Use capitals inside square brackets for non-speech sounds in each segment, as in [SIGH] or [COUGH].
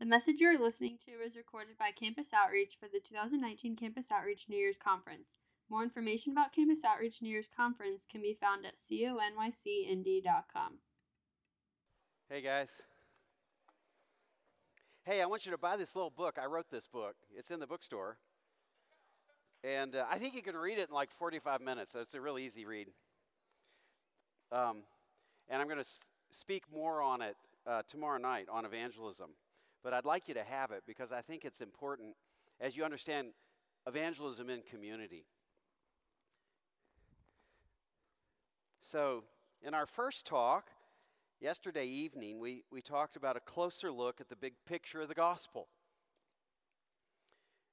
The message you are listening to is recorded by Campus Outreach for the 2019 Campus Outreach New Year's Conference. More information about Campus Outreach New Year's Conference can be found at conycindy.com. Hey guys. Hey, I want you to buy this little book. I wrote this book. It's in the bookstore. And uh, I think you can read it in like 45 minutes. It's a really easy read. Um, and I'm going to s- speak more on it uh, tomorrow night on evangelism. But I'd like you to have it because I think it's important as you understand evangelism in community. So, in our first talk, yesterday evening, we, we talked about a closer look at the big picture of the gospel.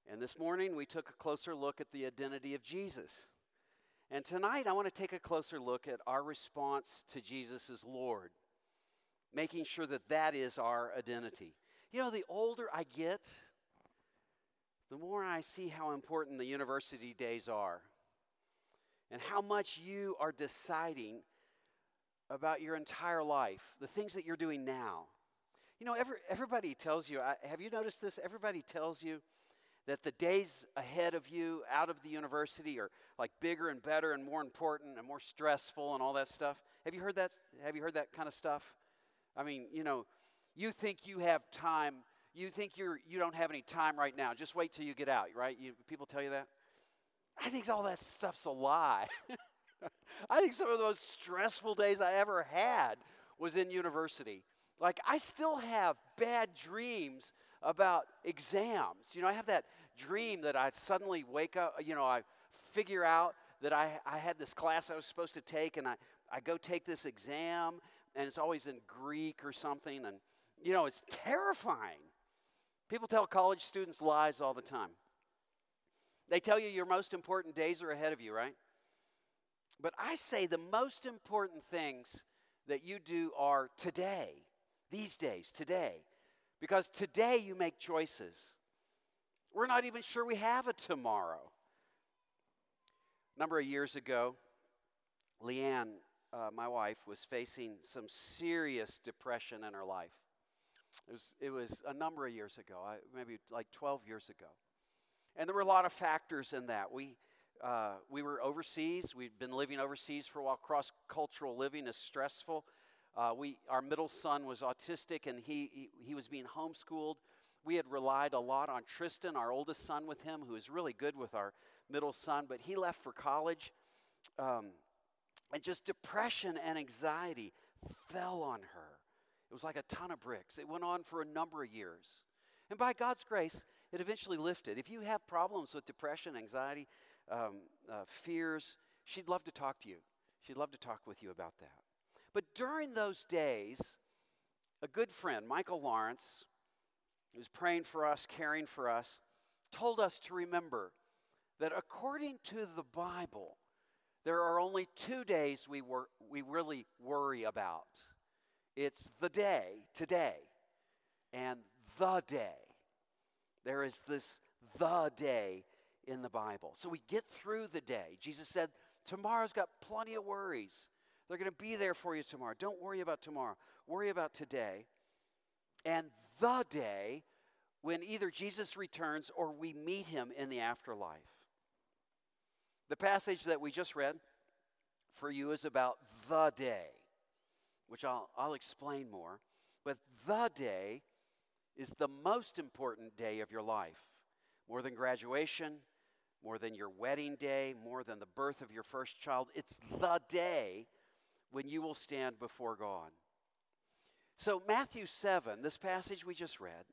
And this morning, we took a closer look at the identity of Jesus. And tonight, I want to take a closer look at our response to Jesus as Lord, making sure that that is our identity. You know, the older I get, the more I see how important the university days are and how much you are deciding about your entire life, the things that you're doing now. You know, every, everybody tells you, I, have you noticed this? Everybody tells you that the days ahead of you out of the university are like bigger and better and more important and more stressful and all that stuff. Have you heard that? Have you heard that kind of stuff? I mean, you know, you think you have time. You think you're you don't have any time right now. Just wait till you get out, right? You, people tell you that. I think all that stuff's a lie. [LAUGHS] I think some of the most stressful days I ever had was in university. Like I still have bad dreams about exams. You know, I have that dream that I suddenly wake up, you know, I figure out that I, I had this class I was supposed to take and I, I go take this exam and it's always in Greek or something and you know, it's terrifying. People tell college students lies all the time. They tell you your most important days are ahead of you, right? But I say the most important things that you do are today, these days, today. Because today you make choices. We're not even sure we have a tomorrow. A number of years ago, Leanne, uh, my wife, was facing some serious depression in her life. It was, it was a number of years ago, maybe like 12 years ago. And there were a lot of factors in that. We, uh, we were overseas. We'd been living overseas for a while. Cross cultural living is stressful. Uh, we, our middle son was autistic and he, he, he, was being homeschooled. We had relied a lot on Tristan, our oldest son, with him, who is really good with our middle son, but he left for college. Um, and just depression and anxiety fell on her. It was like a ton of bricks. It went on for a number of years. And by God's grace, it eventually lifted. If you have problems with depression, anxiety, um, uh, fears, she'd love to talk to you. She'd love to talk with you about that. But during those days, a good friend, Michael Lawrence, who was praying for us, caring for us, told us to remember that according to the Bible, there are only two days we, wor- we really worry about it's the day, today, and the day. There is this the day in the Bible. So we get through the day. Jesus said, Tomorrow's got plenty of worries. They're going to be there for you tomorrow. Don't worry about tomorrow. Worry about today. And the day when either Jesus returns or we meet him in the afterlife. The passage that we just read for you is about the day which I'll, I'll explain more. But the day is the most important day of your life, more than graduation, more than your wedding day, more than the birth of your first child. It's the day when you will stand before God. So, Matthew 7, this passage we just read,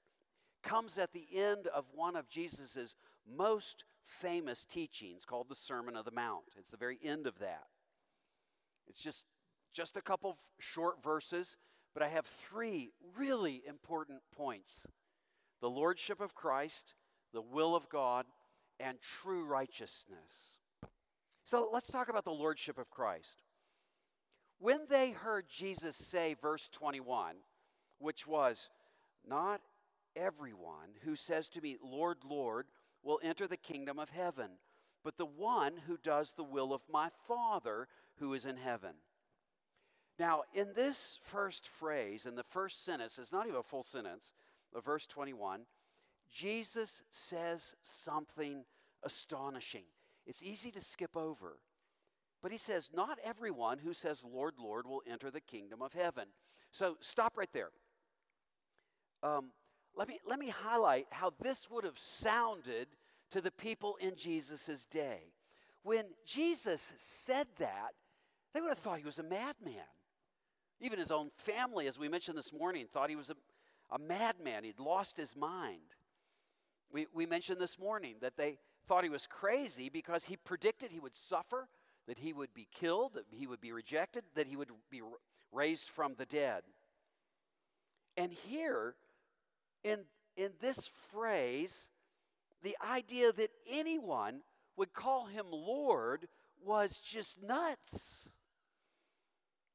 comes at the end of one of Jesus' most famous teachings called the Sermon of the Mount. It's the very end of that. It's just just a couple short verses, but I have three really important points the Lordship of Christ, the will of God, and true righteousness. So let's talk about the Lordship of Christ. When they heard Jesus say, verse 21, which was, Not everyone who says to me, Lord, Lord, will enter the kingdom of heaven, but the one who does the will of my Father who is in heaven. Now, in this first phrase, in the first sentence, it's not even a full sentence. verse 21, Jesus says something astonishing. It's easy to skip over. But he says, Not everyone who says, Lord, Lord, will enter the kingdom of heaven. So stop right there. Um, let, me, let me highlight how this would have sounded to the people in Jesus' day. When Jesus said that, they would have thought he was a madman. Even his own family, as we mentioned this morning, thought he was a, a madman. He'd lost his mind. We, we mentioned this morning that they thought he was crazy because he predicted he would suffer, that he would be killed, that he would be rejected, that he would be raised from the dead. And here, in, in this phrase, the idea that anyone would call him Lord was just nuts.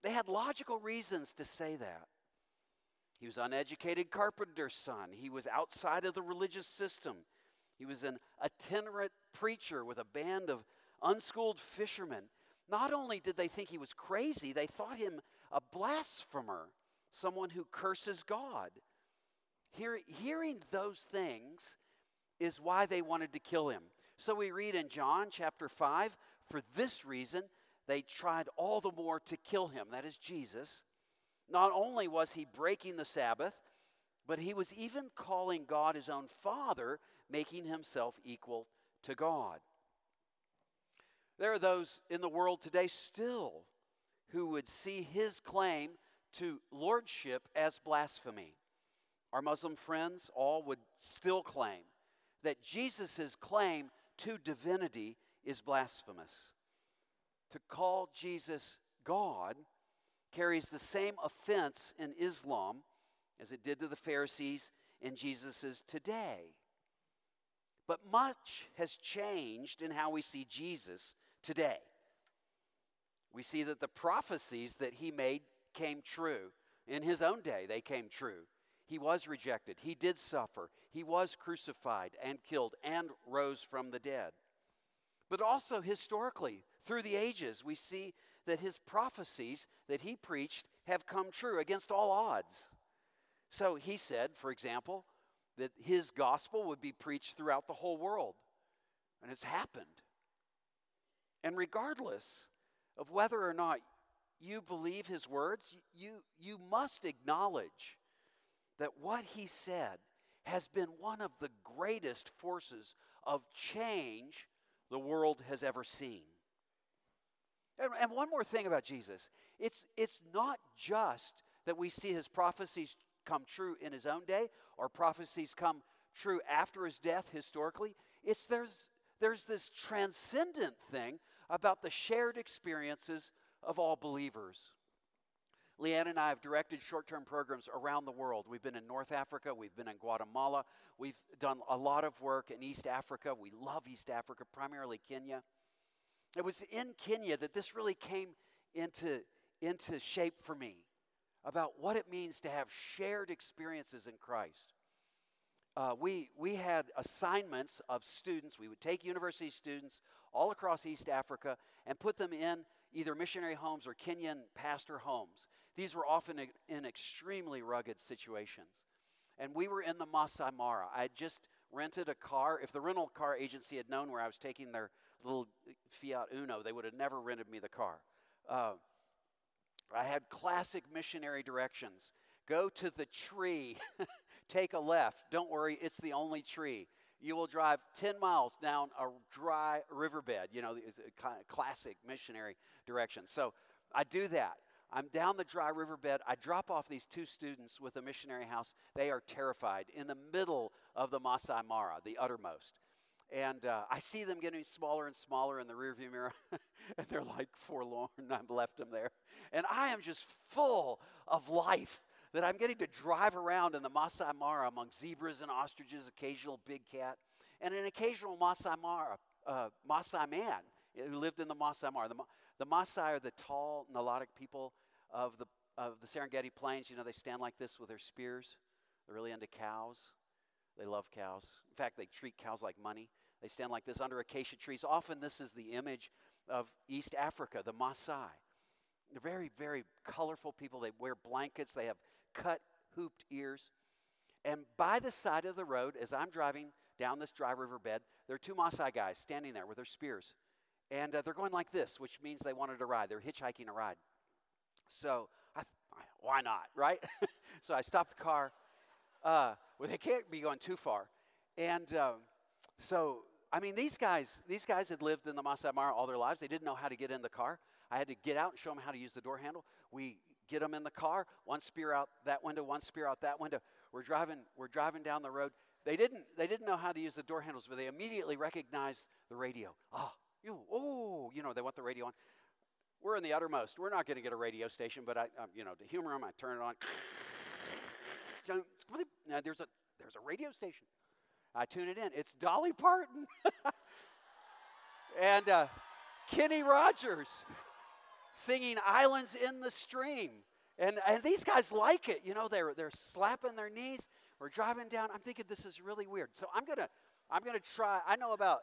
They had logical reasons to say that. He was an uneducated carpenter's son. He was outside of the religious system. He was an itinerant preacher with a band of unschooled fishermen. Not only did they think he was crazy, they thought him a blasphemer, someone who curses God. Hear, hearing those things is why they wanted to kill him. So we read in John chapter 5 for this reason, they tried all the more to kill him. That is Jesus. Not only was he breaking the Sabbath, but he was even calling God his own Father, making himself equal to God. There are those in the world today still who would see his claim to lordship as blasphemy. Our Muslim friends all would still claim that Jesus' claim to divinity is blasphemous. To call Jesus God carries the same offense in Islam as it did to the Pharisees in Jesus' today. But much has changed in how we see Jesus today. We see that the prophecies that he made came true. In his own day, they came true. He was rejected. He did suffer. He was crucified and killed and rose from the dead. But also historically, through the ages, we see that his prophecies that he preached have come true against all odds. So he said, for example, that his gospel would be preached throughout the whole world. And it's happened. And regardless of whether or not you believe his words, you, you must acknowledge that what he said has been one of the greatest forces of change the world has ever seen. And, and one more thing about Jesus it's, it's not just that we see his prophecies come true in his own day or prophecies come true after his death historically. It's there's, there's this transcendent thing about the shared experiences of all believers. Leanne and I have directed short term programs around the world. We've been in North Africa, we've been in Guatemala, we've done a lot of work in East Africa. We love East Africa, primarily Kenya. It was in Kenya that this really came into, into shape for me about what it means to have shared experiences in Christ. Uh, we, we had assignments of students. We would take university students all across East Africa and put them in either missionary homes or Kenyan pastor homes. These were often in extremely rugged situations. And we were in the Masai Mara. I had just rented a car. If the rental car agency had known where I was taking their little Fiat Uno, they would have never rented me the car. Uh, I had classic missionary directions go to the tree, [LAUGHS] take a left. Don't worry, it's the only tree. You will drive 10 miles down a dry riverbed. You know, it's a kind of classic missionary direction. So I do that. I'm down the dry riverbed. I drop off these two students with a missionary house. They are terrified in the middle of the Masai Mara, the uttermost. And uh, I see them getting smaller and smaller in the rearview mirror, [LAUGHS] and they're like forlorn. I've left them there. And I am just full of life that I'm getting to drive around in the Masai Mara among zebras and ostriches, occasional big cat, and an occasional Masai Mara, uh, Masai man who lived in the Masai Mara. The, the Maasai are the tall, Nilotic people of the, of the Serengeti Plains. You know, they stand like this with their spears. They're really into cows. They love cows. In fact, they treat cows like money. They stand like this under acacia trees. Often, this is the image of East Africa, the Maasai. They're very, very colorful people. They wear blankets, they have cut, hooped ears. And by the side of the road, as I'm driving down this dry riverbed, there are two Maasai guys standing there with their spears. And uh, they're going like this, which means they wanted a ride. They're hitchhiking a ride. So I, why not, right? [LAUGHS] so I stopped the car. Uh, well, they can't be going too far. And um, so, I mean, these guys, these guys had lived in the Masai Mara all their lives. They didn't know how to get in the car. I had to get out and show them how to use the door handle. We get them in the car, one spear out that window, one spear out that window. We're driving, we're driving down the road. They didn't, they didn't know how to use the door handles, but they immediately recognized the radio. Ah, you, oh, you know, they want the radio on. We're in the uttermost. We're not going to get a radio station, but I, um, you know, to humor them, I turn it on. [LAUGHS] Now, there's a there's a radio station. I tune it in. It's Dolly Parton [LAUGHS] and uh, Kenny Rogers singing "Islands in the Stream," and and these guys like it. You know, they're they're slapping their knees. We're driving down. I'm thinking this is really weird. So I'm gonna I'm gonna try. I know about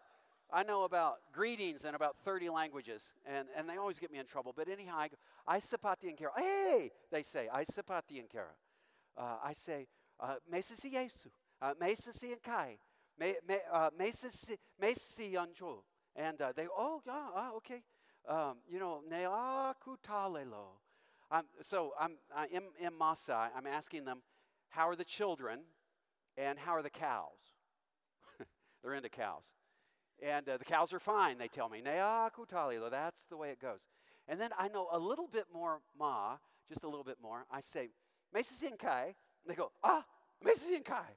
I know about greetings in about 30 languages, and, and they always get me in trouble. But anyhow, I go, I sapati and kara. Hey, they say, I sapati and kara. Uh, I say, uh, Mesisi Yesu, uh, Mesisi and Kai, Mesisi Anjo. And uh, they, oh, yeah, ah, okay. Um, you know, Neakutalelo. Um, so I'm, I, in, in Maasai, I'm asking them, how are the children and how are the cows? [LAUGHS] They're into cows. And uh, the cows are fine, they tell me. Neakutalelo, that's the way it goes. And then I know a little bit more Ma, just a little bit more. I say, Mesisi Kai. They go, ah, Mesisi Kai.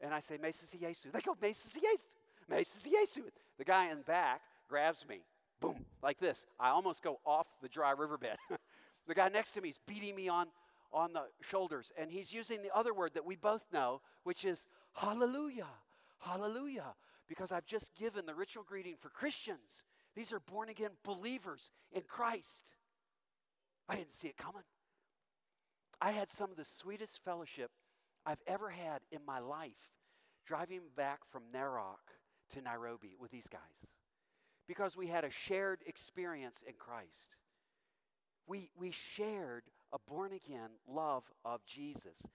And I say, Mesisi Yesu. They go, Mesisi Yesu. Mesisi Yesu. The guy in the back grabs me, boom, like this. I almost go off the dry riverbed. [LAUGHS] the guy next to me is beating me on, on the shoulders, and he's using the other word that we both know, which is hallelujah, hallelujah, because I've just given the ritual greeting for Christians. These are born again believers in Christ. I didn't see it coming. I had some of the sweetest fellowship I've ever had in my life driving back from Narok to Nairobi with these guys because we had a shared experience in Christ. We, we shared a born again love of Jesus.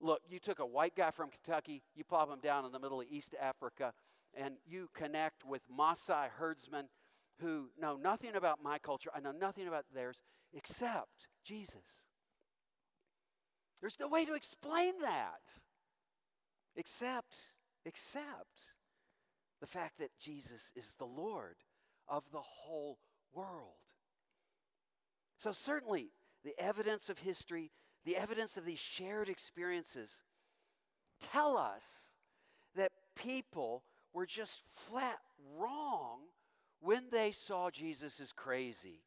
Look, you took a white guy from Kentucky, you plop him down in the middle of East Africa, and you connect with Maasai herdsmen who know nothing about my culture, I know nothing about theirs, except Jesus. There's no way to explain that except, except the fact that Jesus is the Lord of the whole world. So, certainly, the evidence of history, the evidence of these shared experiences tell us that people were just flat wrong when they saw Jesus as crazy.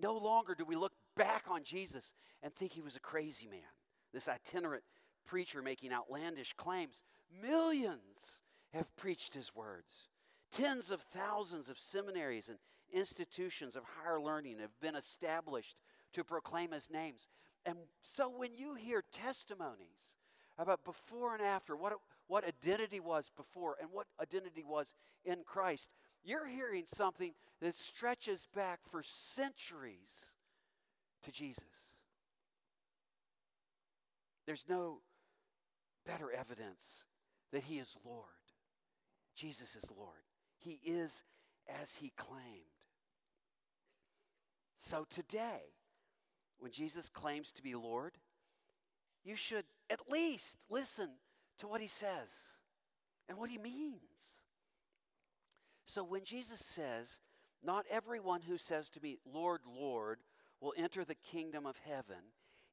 No longer do we look back on Jesus and think he was a crazy man this itinerant preacher making outlandish claims. Millions have preached his words. Tens of thousands of seminaries and institutions of higher learning have been established to proclaim his names. And so when you hear testimonies about before and after, what, what identity was before and what identity was in Christ, you're hearing something that stretches back for centuries to Jesus. There's no better evidence that he is Lord. Jesus is Lord. He is as he claimed. So today, when Jesus claims to be Lord, you should at least listen to what he says and what he means. So when Jesus says, Not everyone who says to me, Lord, Lord, will enter the kingdom of heaven,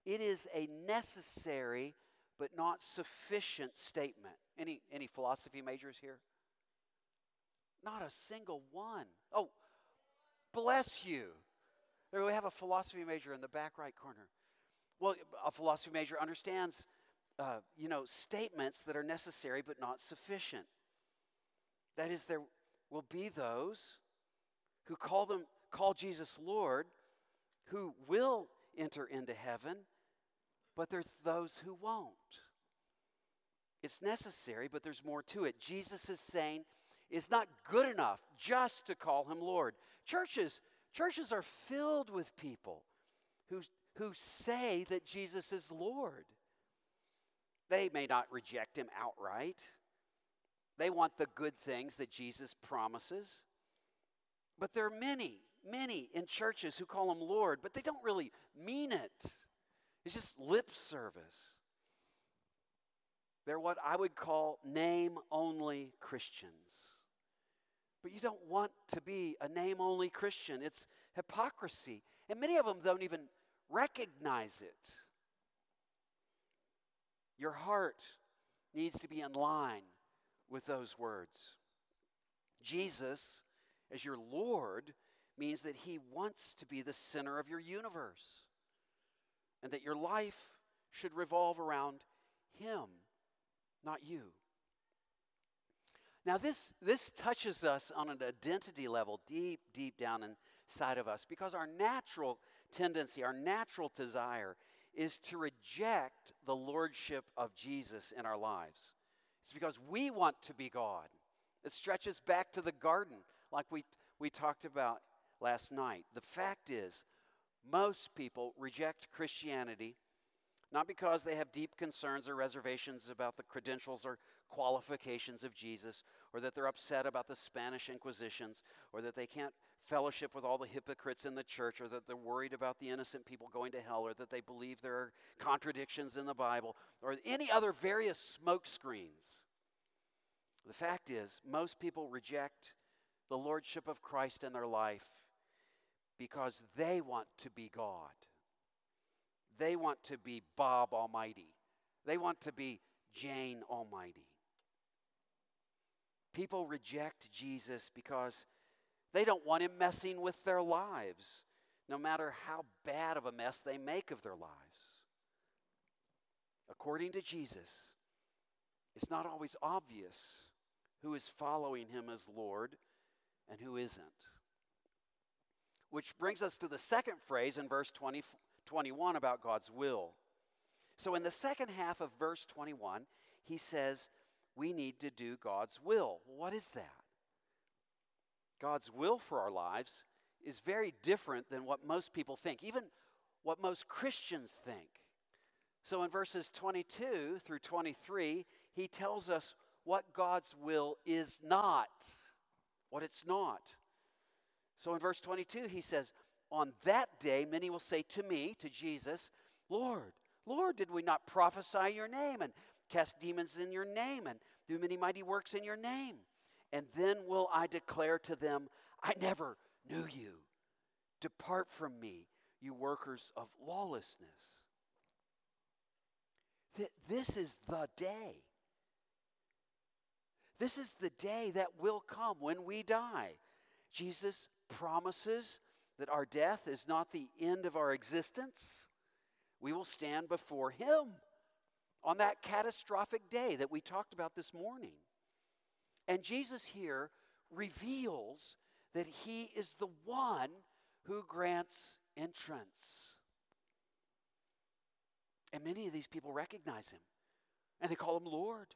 it is a necessary but not sufficient statement. Any, any philosophy majors here? Not a single one. Oh, bless you. There we have a philosophy major in the back right corner. Well, a philosophy major understands, uh, you know, statements that are necessary but not sufficient. That is, there will be those who call them call Jesus Lord, who will enter into heaven, but there's those who won't. It's necessary, but there's more to it. Jesus is saying it's not good enough just to call him Lord. Churches, churches are filled with people who, who say that Jesus is Lord. They may not reject him outright. They want the good things that Jesus promises. But there are many, many in churches who call him Lord, but they don't really mean it. It's just lip service. They're what I would call name only Christians. But you don't want to be a name only Christian. It's hypocrisy. And many of them don't even recognize it. Your heart needs to be in line with those words. Jesus, as your Lord, means that He wants to be the center of your universe and that your life should revolve around Him, not you. Now, this, this touches us on an identity level deep, deep down inside of us because our natural tendency, our natural desire is to reject the lordship of Jesus in our lives. It's because we want to be God. It stretches back to the garden, like we, we talked about last night. The fact is, most people reject Christianity not because they have deep concerns or reservations about the credentials or qualifications of Jesus, or that they're upset about the Spanish Inquisitions, or that they can't fellowship with all the hypocrites in the church, or that they're worried about the innocent people going to hell, or that they believe there are contradictions in the Bible, or any other various smoke screens. The fact is, most people reject the lordship of Christ in their life because they want to be God. They want to be Bob Almighty. They want to be Jane Almighty. People reject Jesus because they don't want him messing with their lives, no matter how bad of a mess they make of their lives. According to Jesus, it's not always obvious who is following him as Lord and who isn't. Which brings us to the second phrase in verse 20, 21 about God's will. So, in the second half of verse 21, he says, We need to do God's will. What is that? God's will for our lives is very different than what most people think, even what most Christians think. So, in verses 22 through 23, he tells us what God's will is not, what it's not. So in verse 22, he says, On that day, many will say to me, to Jesus, Lord, Lord, did we not prophesy your name and cast demons in your name and do many mighty works in your name? And then will I declare to them, I never knew you. Depart from me, you workers of lawlessness. That this is the day. This is the day that will come when we die. Jesus promises that our death is not the end of our existence. We will stand before Him on that catastrophic day that we talked about this morning. And Jesus here reveals that He is the one who grants entrance. And many of these people recognize Him and they call Him Lord.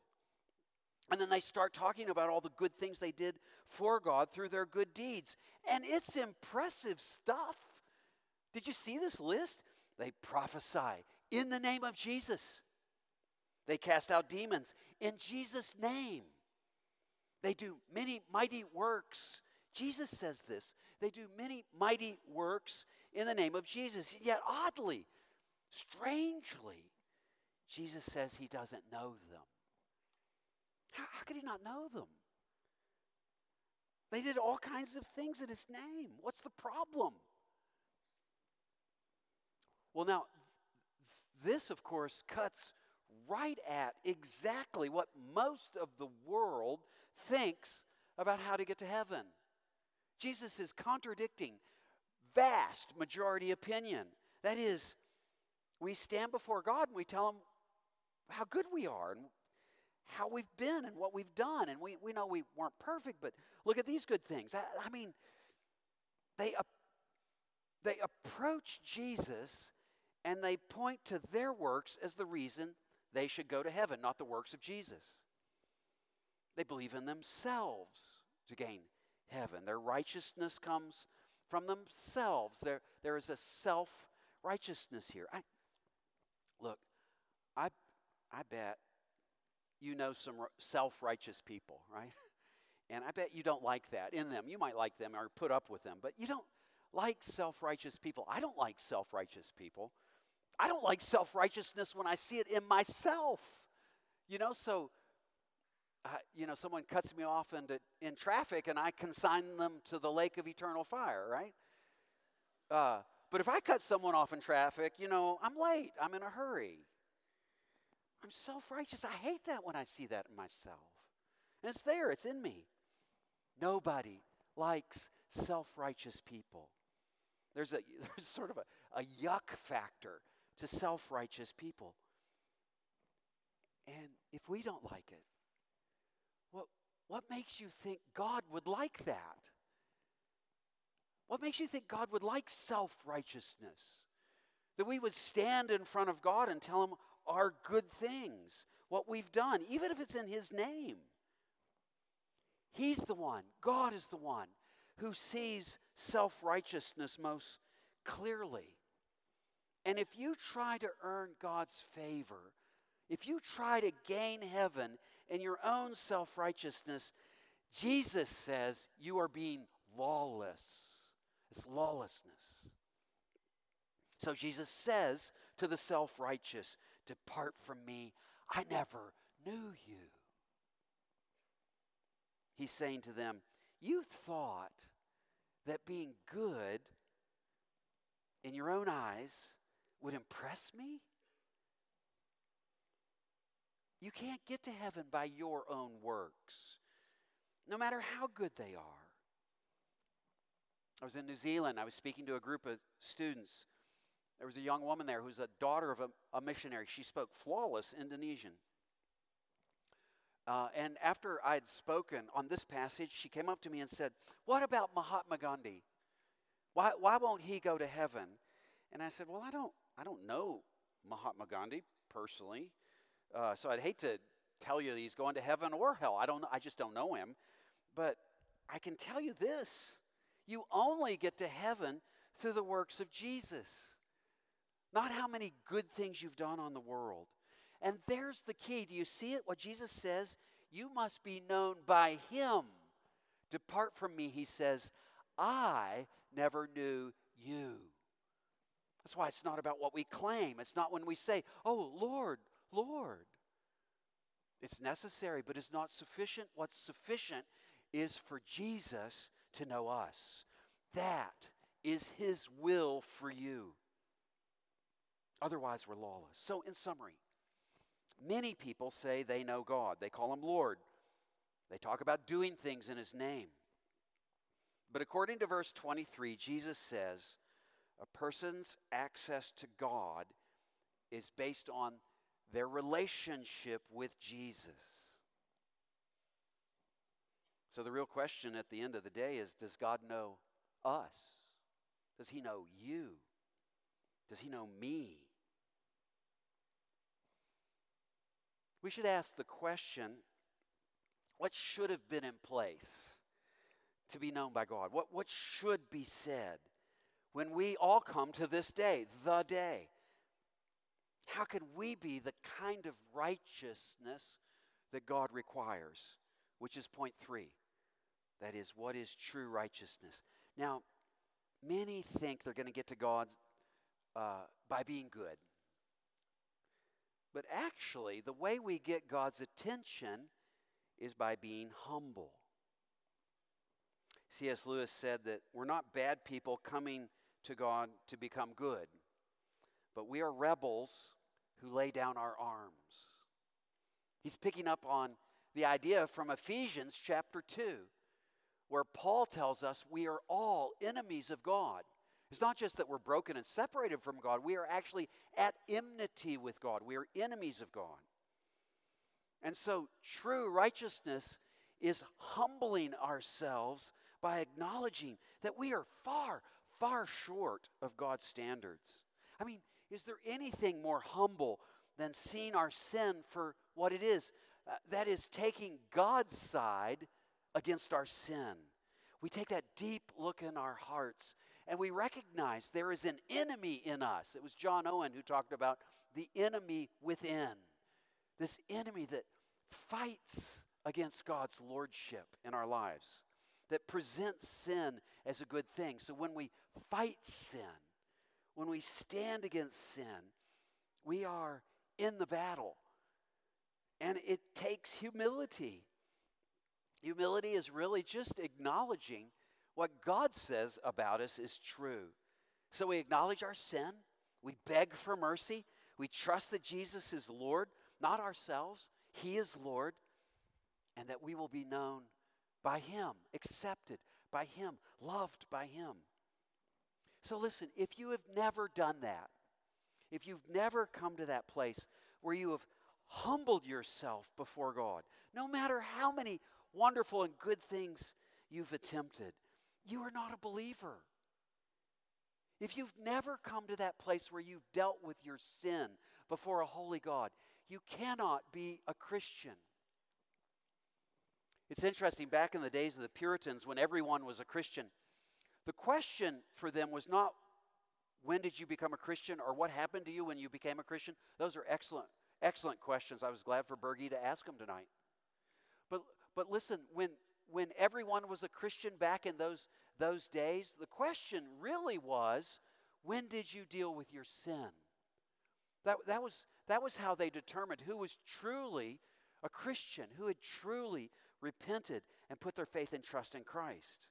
And then they start talking about all the good things they did for God through their good deeds. And it's impressive stuff. Did you see this list? They prophesy in the name of Jesus. They cast out demons in Jesus' name. They do many mighty works. Jesus says this. They do many mighty works in the name of Jesus. Yet, oddly, strangely, Jesus says he doesn't know them. How, how could he not know them? They did all kinds of things in his name. What's the problem? Well, now, this, of course, cuts right at exactly what most of the world thinks about how to get to heaven. Jesus is contradicting vast majority opinion. That is, we stand before God and we tell him how good we are and how we've been and what we've done. And we, we know we weren't perfect, but look at these good things. I, I mean, they, they approach Jesus and they point to their works as the reason they should go to heaven, not the works of Jesus. They believe in themselves to gain heaven. Their righteousness comes from themselves. There, there is a self righteousness here. I, look, I I bet you know some self righteous people, right? [LAUGHS] And I bet you don't like that in them. You might like them or put up with them, but you don't like self righteous people. I don't like self righteous people. I don't like self righteousness when I see it in myself. You know, so, uh, you know, someone cuts me off into, in traffic and I consign them to the lake of eternal fire, right? Uh, but if I cut someone off in traffic, you know, I'm late, I'm in a hurry. I'm self righteous. I hate that when I see that in myself. And it's there, it's in me. Nobody likes self righteous people. There's, a, [LAUGHS] there's sort of a, a yuck factor to self righteous people. And if we don't like it, what, what makes you think God would like that? What makes you think God would like self righteousness? That we would stand in front of God and tell Him our good things, what we've done, even if it's in His name. He's the one, God is the one who sees self righteousness most clearly. And if you try to earn God's favor, if you try to gain heaven in your own self righteousness, Jesus says you are being lawless. It's lawlessness. So Jesus says to the self righteous, Depart from me, I never knew you. He's saying to them, You thought that being good in your own eyes would impress me? You can't get to heaven by your own works, no matter how good they are. I was in New Zealand. I was speaking to a group of students. There was a young woman there who's a daughter of a, a missionary. She spoke flawless Indonesian. Uh, and after I had spoken on this passage, she came up to me and said, What about Mahatma Gandhi? Why, why won't he go to heaven? And I said, Well, I don't, I don't know Mahatma Gandhi personally. Uh, so I'd hate to tell you he's going to heaven or hell. I, don't, I just don't know him. But I can tell you this you only get to heaven through the works of Jesus, not how many good things you've done on the world. And there's the key. Do you see it? What Jesus says? You must be known by him. Depart from me, he says, I never knew you. That's why it's not about what we claim. It's not when we say, Oh, Lord, Lord. It's necessary, but it's not sufficient. What's sufficient is for Jesus to know us. That is his will for you. Otherwise, we're lawless. So, in summary, Many people say they know God, they call him Lord. They talk about doing things in his name. But according to verse 23, Jesus says a person's access to God is based on their relationship with Jesus. So the real question at the end of the day is Does God know us? Does He know you? Does He know me? We should ask the question what should have been in place to be known by God? What, what should be said when we all come to this day, the day? How can we be the kind of righteousness that God requires? Which is point three. That is, what is true righteousness? Now, many think they're going to get to God uh, by being good. But actually, the way we get God's attention is by being humble. C.S. Lewis said that we're not bad people coming to God to become good, but we are rebels who lay down our arms. He's picking up on the idea from Ephesians chapter 2, where Paul tells us we are all enemies of God. It's not just that we're broken and separated from God, we are actually at enmity with God. We are enemies of God. And so, true righteousness is humbling ourselves by acknowledging that we are far, far short of God's standards. I mean, is there anything more humble than seeing our sin for what it is? Uh, that is, taking God's side against our sin. We take that deep look in our hearts and we recognize there is an enemy in us. It was John Owen who talked about the enemy within. this enemy that fights against God's lordship in our lives, that presents sin as a good thing. So when we fight sin, when we stand against sin, we are in the battle. And it takes humility. Humility is really just acknowledging what God says about us is true. So we acknowledge our sin, we beg for mercy, we trust that Jesus is Lord, not ourselves. He is Lord, and that we will be known by Him, accepted by Him, loved by Him. So listen, if you have never done that, if you've never come to that place where you have humbled yourself before God, no matter how many wonderful and good things you've attempted, you are not a believer. If you've never come to that place where you've dealt with your sin before a holy God, you cannot be a Christian. It's interesting, back in the days of the Puritans, when everyone was a Christian, the question for them was not when did you become a Christian or what happened to you when you became a Christian. Those are excellent, excellent questions. I was glad for Bergie to ask them tonight. But, but listen, when, when everyone was a Christian back in those, those days, the question really was when did you deal with your sin? That, that, was, that was how they determined who was truly a Christian, who had truly repented and put their faith and trust in Christ.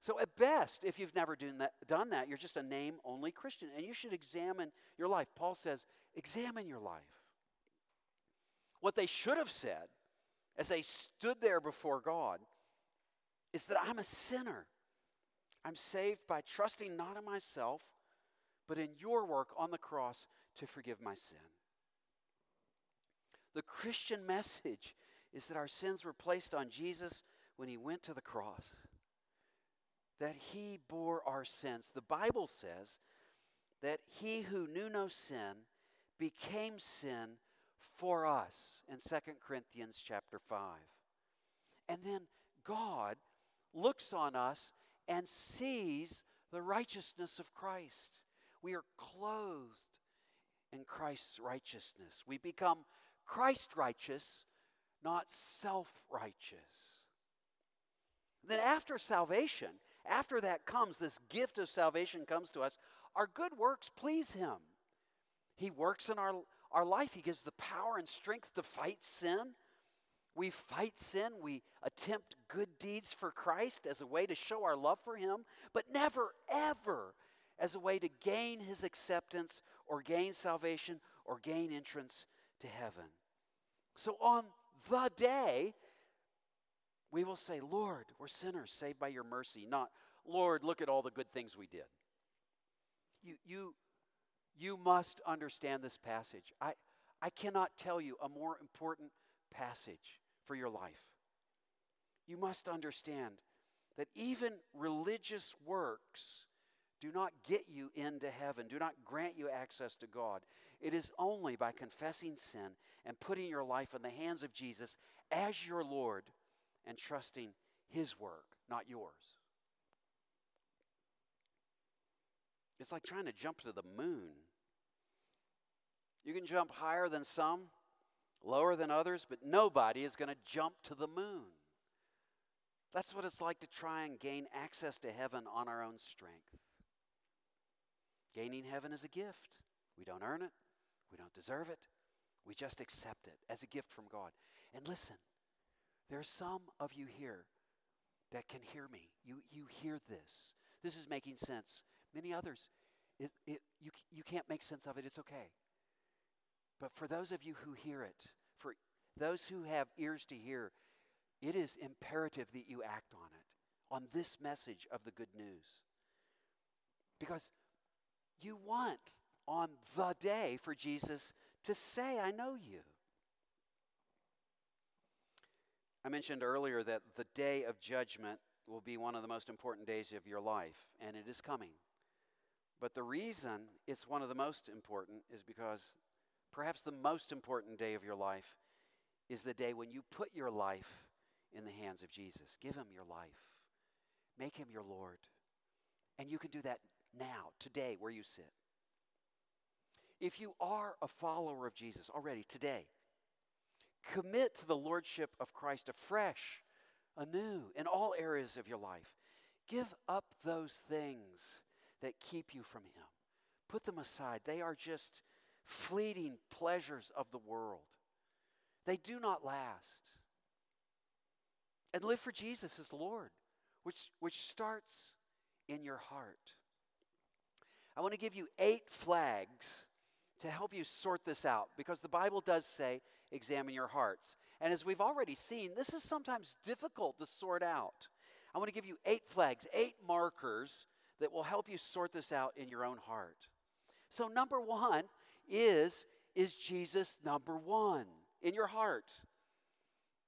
So, at best, if you've never done that, done that, you're just a name only Christian, and you should examine your life. Paul says, examine your life. What they should have said as they stood there before God is that I'm a sinner. I'm saved by trusting not in myself, but in your work on the cross to forgive my sin. The Christian message is that our sins were placed on Jesus when he went to the cross, that he bore our sins. The Bible says that he who knew no sin became sin for us in 2 Corinthians chapter 5. And then God looks on us and sees the righteousness of Christ. We are clothed in Christ's righteousness. We become Christ righteous, not self righteous. Then, after salvation, after that comes, this gift of salvation comes to us, our good works please Him. He works in our, our life, He gives the power and strength to fight sin. We fight sin, we attempt good deeds for Christ as a way to show our love for Him, but never, ever as a way to gain His acceptance or gain salvation or gain entrance to heaven. So on the day, we will say, Lord, we're sinners saved by your mercy, not, Lord, look at all the good things we did. You, you, you must understand this passage. I, I cannot tell you a more important passage for your life. You must understand that even religious works do not get you into heaven, do not grant you access to God. It is only by confessing sin and putting your life in the hands of Jesus as your Lord and trusting His work, not yours. It's like trying to jump to the moon. You can jump higher than some, lower than others, but nobody is going to jump to the moon. That's what it's like to try and gain access to heaven on our own strength. Gaining heaven is a gift. We don't earn it, we don't deserve it. We just accept it as a gift from God. And listen, there are some of you here that can hear me. You, you hear this. This is making sense. Many others, it, it, you, you can't make sense of it. It's okay. But for those of you who hear it, for those who have ears to hear, it is imperative that you act on it, on this message of the good news. Because you want on the day for Jesus to say, I know you. I mentioned earlier that the day of judgment will be one of the most important days of your life, and it is coming. But the reason it's one of the most important is because perhaps the most important day of your life is the day when you put your life in the hands of Jesus. Give him your life, make him your Lord. And you can do that now, today, where you sit. If you are a follower of Jesus already today, commit to the lordship of Christ afresh, anew, in all areas of your life. Give up those things that keep you from Him. Put them aside. They are just fleeting pleasures of the world, they do not last. And live for Jesus as Lord, which, which starts in your heart. I want to give you eight flags to help you sort this out because the Bible does say, examine your hearts. And as we've already seen, this is sometimes difficult to sort out. I want to give you eight flags, eight markers that will help you sort this out in your own heart. So, number one is is Jesus number one in your heart?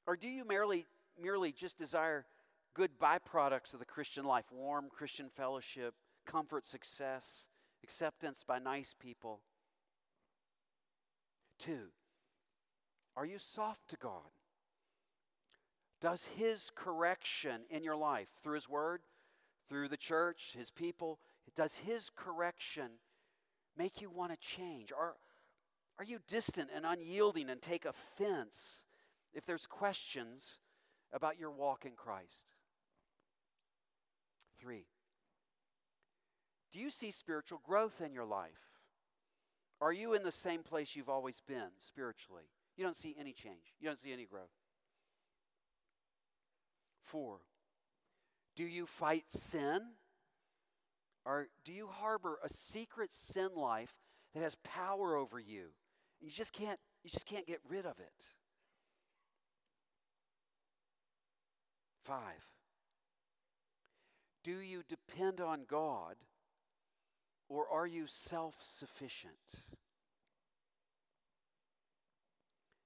Or do you merely, merely just desire good byproducts of the Christian life warm Christian fellowship, comfort, success, acceptance by nice people? Two, are you soft to God? Does His correction in your life, through His Word, through the church, His people, does His correction make you want to change? Are, are you distant and unyielding and take offense if there's questions about your walk in Christ? Three, do you see spiritual growth in your life? Are you in the same place you've always been spiritually? You don't see any change, you don't see any growth. Four, do you fight sin? Or do you harbor a secret sin life that has power over you? You just can't you just can't get rid of it. 5. Do you depend on God or are you self-sufficient?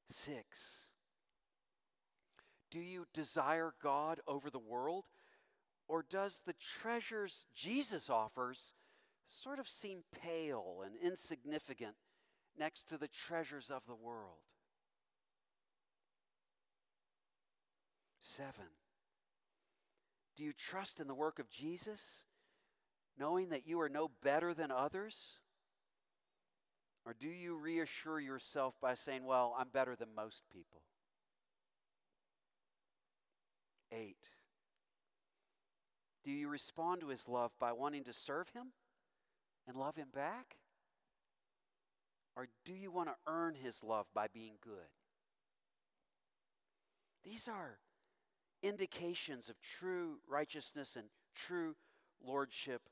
6. Do you desire God over the world or does the treasures Jesus offers sort of seem pale and insignificant next to the treasures of the world? Seven, do you trust in the work of Jesus, knowing that you are no better than others? Or do you reassure yourself by saying, Well, I'm better than most people? Eight, do you respond to his love by wanting to serve him and love him back? Or do you want to earn his love by being good? These are indications of true righteousness and true lordship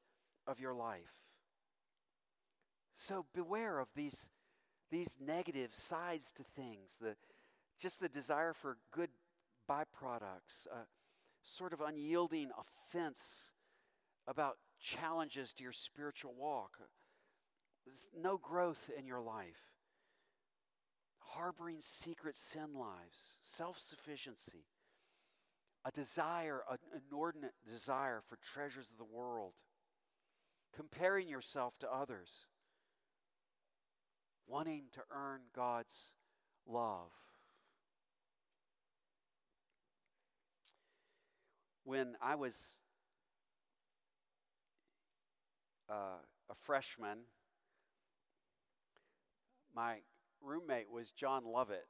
of your life. So beware of these, these negative sides to things, the, just the desire for good byproducts, uh, sort of unyielding offense about challenges to your spiritual walk. There's no growth in your life. Harboring secret sin lives, self sufficiency, a desire, an inordinate desire for treasures of the world, comparing yourself to others, wanting to earn God's love. When I was uh, a freshman, my roommate was John Lovett.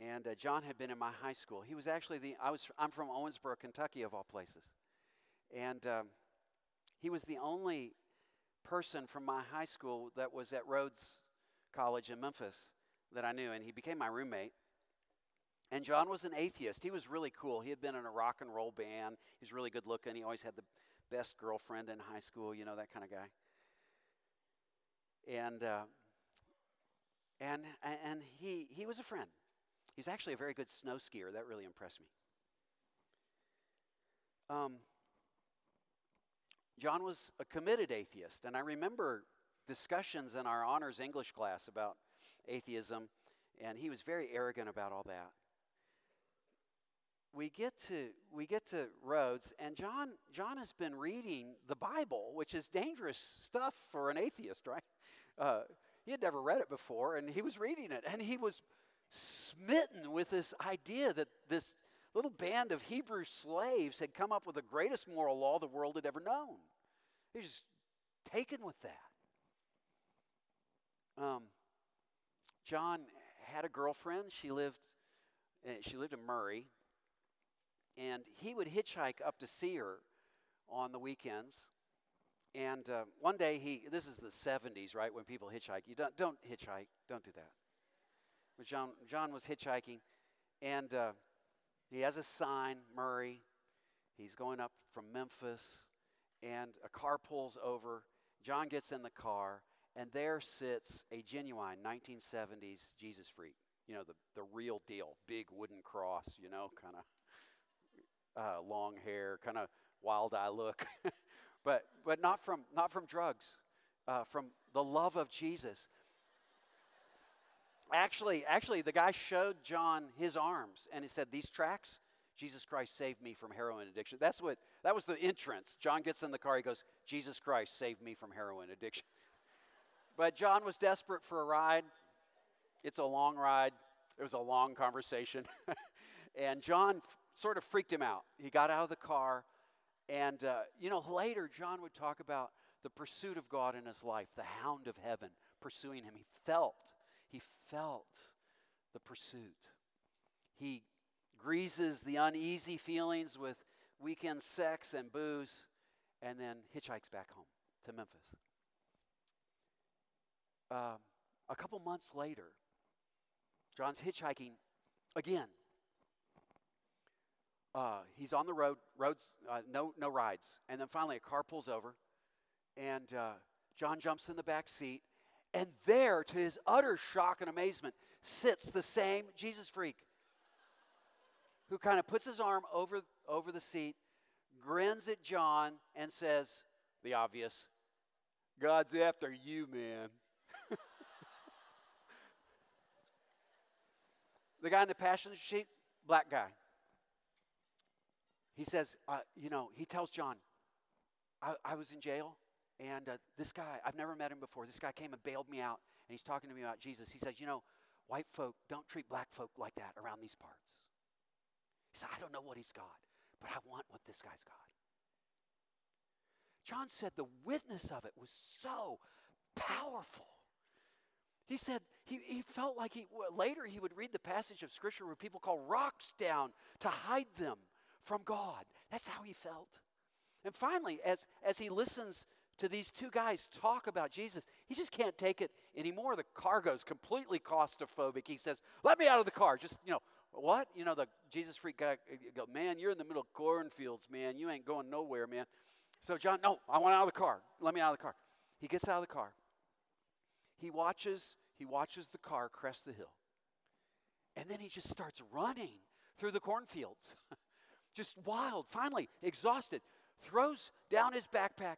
And uh, John had been in my high school. He was actually the, I was, I'm from Owensboro, Kentucky, of all places. And um, he was the only person from my high school that was at Rhodes College in Memphis that I knew, and he became my roommate. And John was an atheist. He was really cool. He had been in a rock and roll band. He was really good looking. He always had the best girlfriend in high school, you know, that kind of guy and uh, and and he he was a friend. He's actually a very good snow skier. That really impressed me. Um, John was a committed atheist, and I remember discussions in our honors English class about atheism, and he was very arrogant about all that. We get to we get to Rhodes, and John John has been reading the Bible, which is dangerous stuff for an atheist, right? Uh, he had never read it before, and he was reading it, and he was smitten with this idea that this little band of Hebrew slaves had come up with the greatest moral law the world had ever known. He was taken with that. um, John had a girlfriend. She lived, uh, she lived in Murray, and he would hitchhike up to see her on the weekends. And uh, one day he, this is the 70s, right, when people hitchhike. You don't, don't hitchhike, don't do that. But John, John was hitchhiking, and uh, he has a sign, Murray. He's going up from Memphis, and a car pulls over. John gets in the car, and there sits a genuine 1970s Jesus freak. You know, the, the real deal, big wooden cross, you know, kind of uh, long hair, kind of wild eye look. [LAUGHS] but, but not, from, not from drugs, uh, from the love of Jesus. Actually, actually, the guy showed John his arms and he said, These tracks, Jesus Christ saved me from heroin addiction. That's what that was the entrance. John gets in the car, he goes, Jesus Christ saved me from heroin addiction. [LAUGHS] But John was desperate for a ride. It's a long ride. It was a long conversation. [LAUGHS] and John sort of freaked him out. He got out of the car, and, uh, you know, later John would talk about the pursuit of God in his life, the hound of heaven pursuing him. He felt, he felt the pursuit. He greases the uneasy feelings with weekend sex and booze, and then hitchhikes back home to Memphis. Um, a couple months later, John's hitchhiking again. Uh, he's on the road, roads, uh, no, no rides. And then finally, a car pulls over, and uh, John jumps in the back seat. And there, to his utter shock and amazement, sits the same Jesus freak who kind of puts his arm over, over the seat, grins at John, and says, the obvious, God's after you, man. [LAUGHS] the guy in the passenger seat, black guy. He says, uh, you know, he tells John, I, I was in jail, and uh, this guy, I've never met him before. This guy came and bailed me out, and he's talking to me about Jesus. He says, you know, white folk don't treat black folk like that around these parts. He said, I don't know what he's got, but I want what this guy's got. John said the witness of it was so powerful. He said he, he felt like he, later he would read the passage of Scripture where people call rocks down to hide them from God. That's how he felt. And finally, as, as he listens to these two guys talk about Jesus, he just can't take it anymore. The car goes completely claustrophobic. He says, Let me out of the car. Just, you know, what? You know, the Jesus freak guy go, Man, you're in the middle of cornfields, man. You ain't going nowhere, man. So, John, no, I want out of the car. Let me out of the car. He gets out of the car. He watches, he watches the car crest the hill. And then he just starts running through the cornfields. [LAUGHS] just wild, finally, exhausted, throws down his backpack,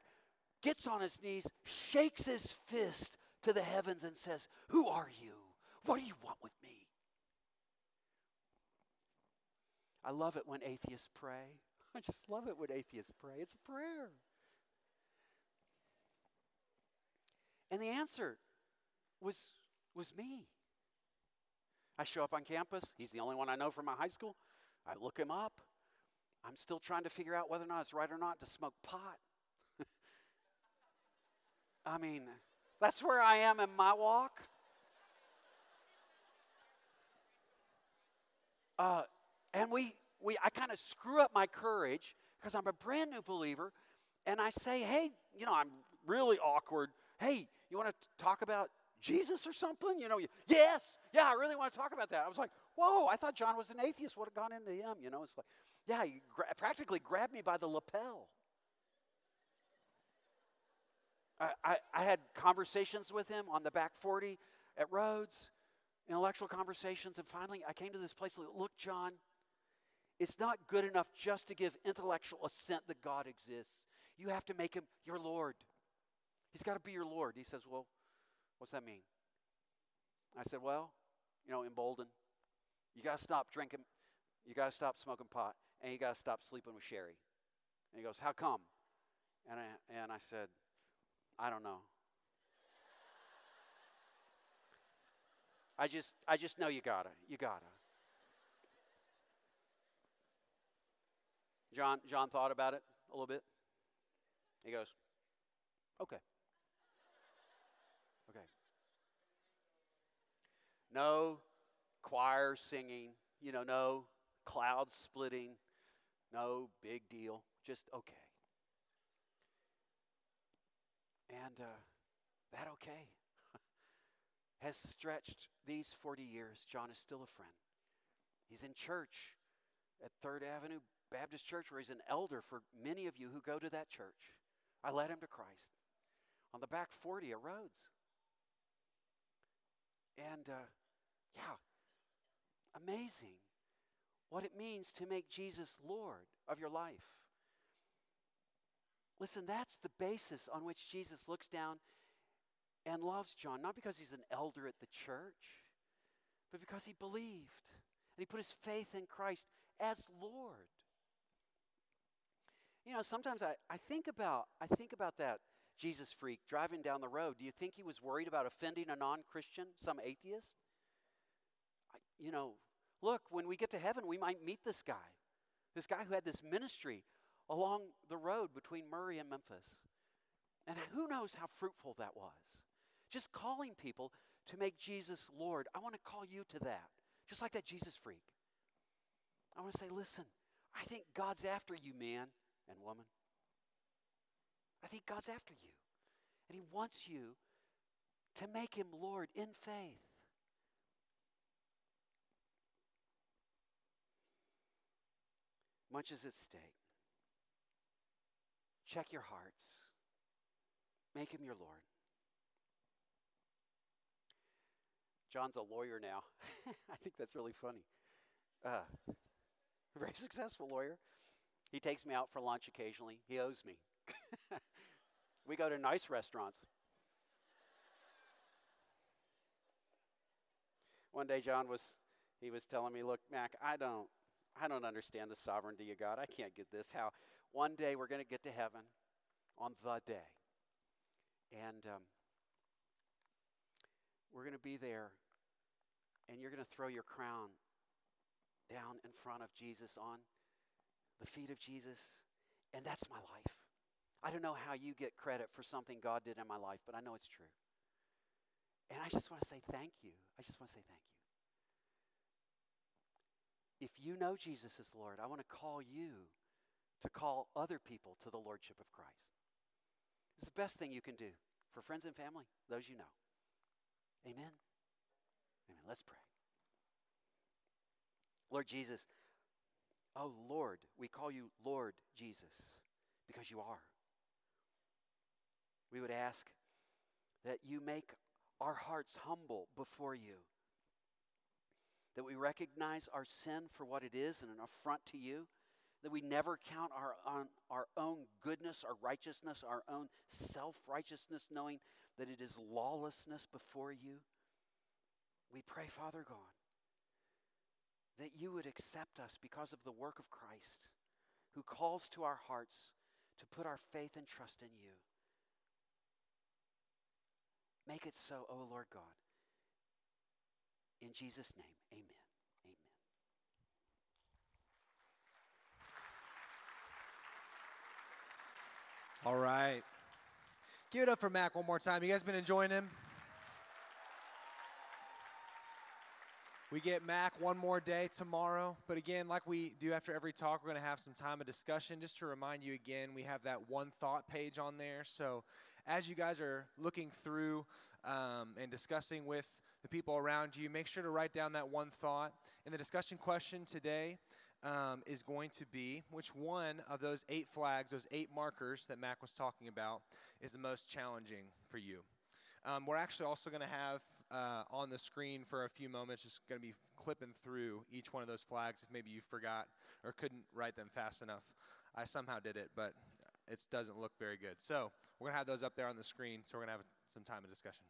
gets on his knees, shakes his fist to the heavens, and says, Who are you? What do you want with me? I love it when atheists pray. [LAUGHS] I just love it when atheists pray. It's a prayer. And the answer was, was me. I show up on campus. He's the only one I know from my high school. I look him up. I'm still trying to figure out whether or not it's right or not to smoke pot. [LAUGHS] I mean, that's where I am in my walk. Uh, and we, we, I kind of screw up my courage because I'm a brand new believer, and I say, hey, you know, I'm really awkward. Hey, you want to talk about Jesus or something? You know, yes, yeah, I really want to talk about that. I was like, whoa, I thought John was an atheist. What had gone into him? You know, it's like, yeah, he gra- practically grabbed me by the lapel. I, I, I had conversations with him on the back 40 at Rhodes, intellectual conversations, and finally I came to this place. Look, John, it's not good enough just to give intellectual assent that God exists. You have to make him your Lord. He's got to be your Lord. He says, Well, what's that mean? I said, Well, you know, emboldened. You got to stop drinking. You got to stop smoking pot. And you got to stop sleeping with Sherry. And he goes, How come? And I, and I said, I don't know. I just I just know you gotta. You gotta. John John thought about it a little bit. He goes, Okay. Okay. No choir singing, you know, no clouds splitting, no big deal, just okay. And uh, that okay [LAUGHS] has stretched these 40 years. John is still a friend. He's in church at Third Avenue Baptist Church, where he's an elder for many of you who go to that church. I led him to Christ on the back 40 at Rhodes. And uh, yeah, amazing what it means to make Jesus Lord of your life. Listen, that's the basis on which Jesus looks down and loves John, not because he's an elder at the church, but because he believed and he put his faith in Christ as Lord. You know, sometimes I, I think about I think about that Jesus freak driving down the road. Do you think he was worried about offending a non-Christian, some atheist? I, you know, look, when we get to heaven, we might meet this guy. This guy who had this ministry along the road between Murray and Memphis. And who knows how fruitful that was. Just calling people to make Jesus Lord. I want to call you to that. Just like that Jesus freak. I want to say, listen, I think God's after you, man and woman. I think God's after you. And He wants you to make Him Lord in faith. Much is at stake. Check your hearts. Make Him your Lord. John's a lawyer now. [LAUGHS] I think that's really funny. Uh, very [LAUGHS] successful lawyer. He takes me out for lunch occasionally. He owes me. [LAUGHS] we go to nice restaurants. One day John was he was telling me, "Look, Mac, I don't I don't understand the sovereignty of God. I can't get this. How one day we're going to get to heaven on the day, and um, we're going to be there, and you're going to throw your crown down in front of Jesus on the feet of Jesus, and that's my life. I don't know how you get credit for something God did in my life, but I know it's true. And I just want to say thank you. I just want to say thank you. If you know Jesus is Lord, I want to call you to call other people to the Lordship of Christ. It's the best thing you can do for friends and family, those you know. Amen. Amen. Let's pray. Lord Jesus, oh Lord, we call you Lord Jesus because you are we would ask that you make our hearts humble before you. That we recognize our sin for what it is and an affront to you. That we never count our, on our own goodness, our righteousness, our own self righteousness, knowing that it is lawlessness before you. We pray, Father God, that you would accept us because of the work of Christ, who calls to our hearts to put our faith and trust in you. Make it so, O oh Lord God. In Jesus' name, amen. Amen. All right. Give it up for Mac one more time. You guys been enjoying him? We get Mac one more day tomorrow. But again, like we do after every talk, we're going to have some time of discussion. Just to remind you again, we have that one thought page on there. So as you guys are looking through um, and discussing with the people around you, make sure to write down that one thought. And the discussion question today um, is going to be which one of those eight flags, those eight markers that Mac was talking about, is the most challenging for you? Um, we're actually also going to have uh, on the screen for a few moments, just going to be clipping through each one of those flags if maybe you forgot or couldn't write them fast enough. I somehow did it, but it doesn't look very good. So we're going to have those up there on the screen, so we're going to have some time of discussion.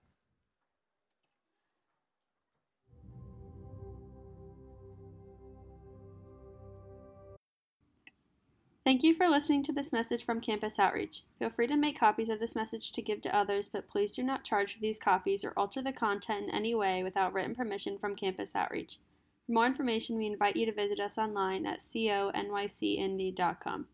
Thank you for listening to this message from Campus Outreach. Feel free to make copies of this message to give to others, but please do not charge for these copies or alter the content in any way without written permission from Campus Outreach. For more information, we invite you to visit us online at conycindy.com.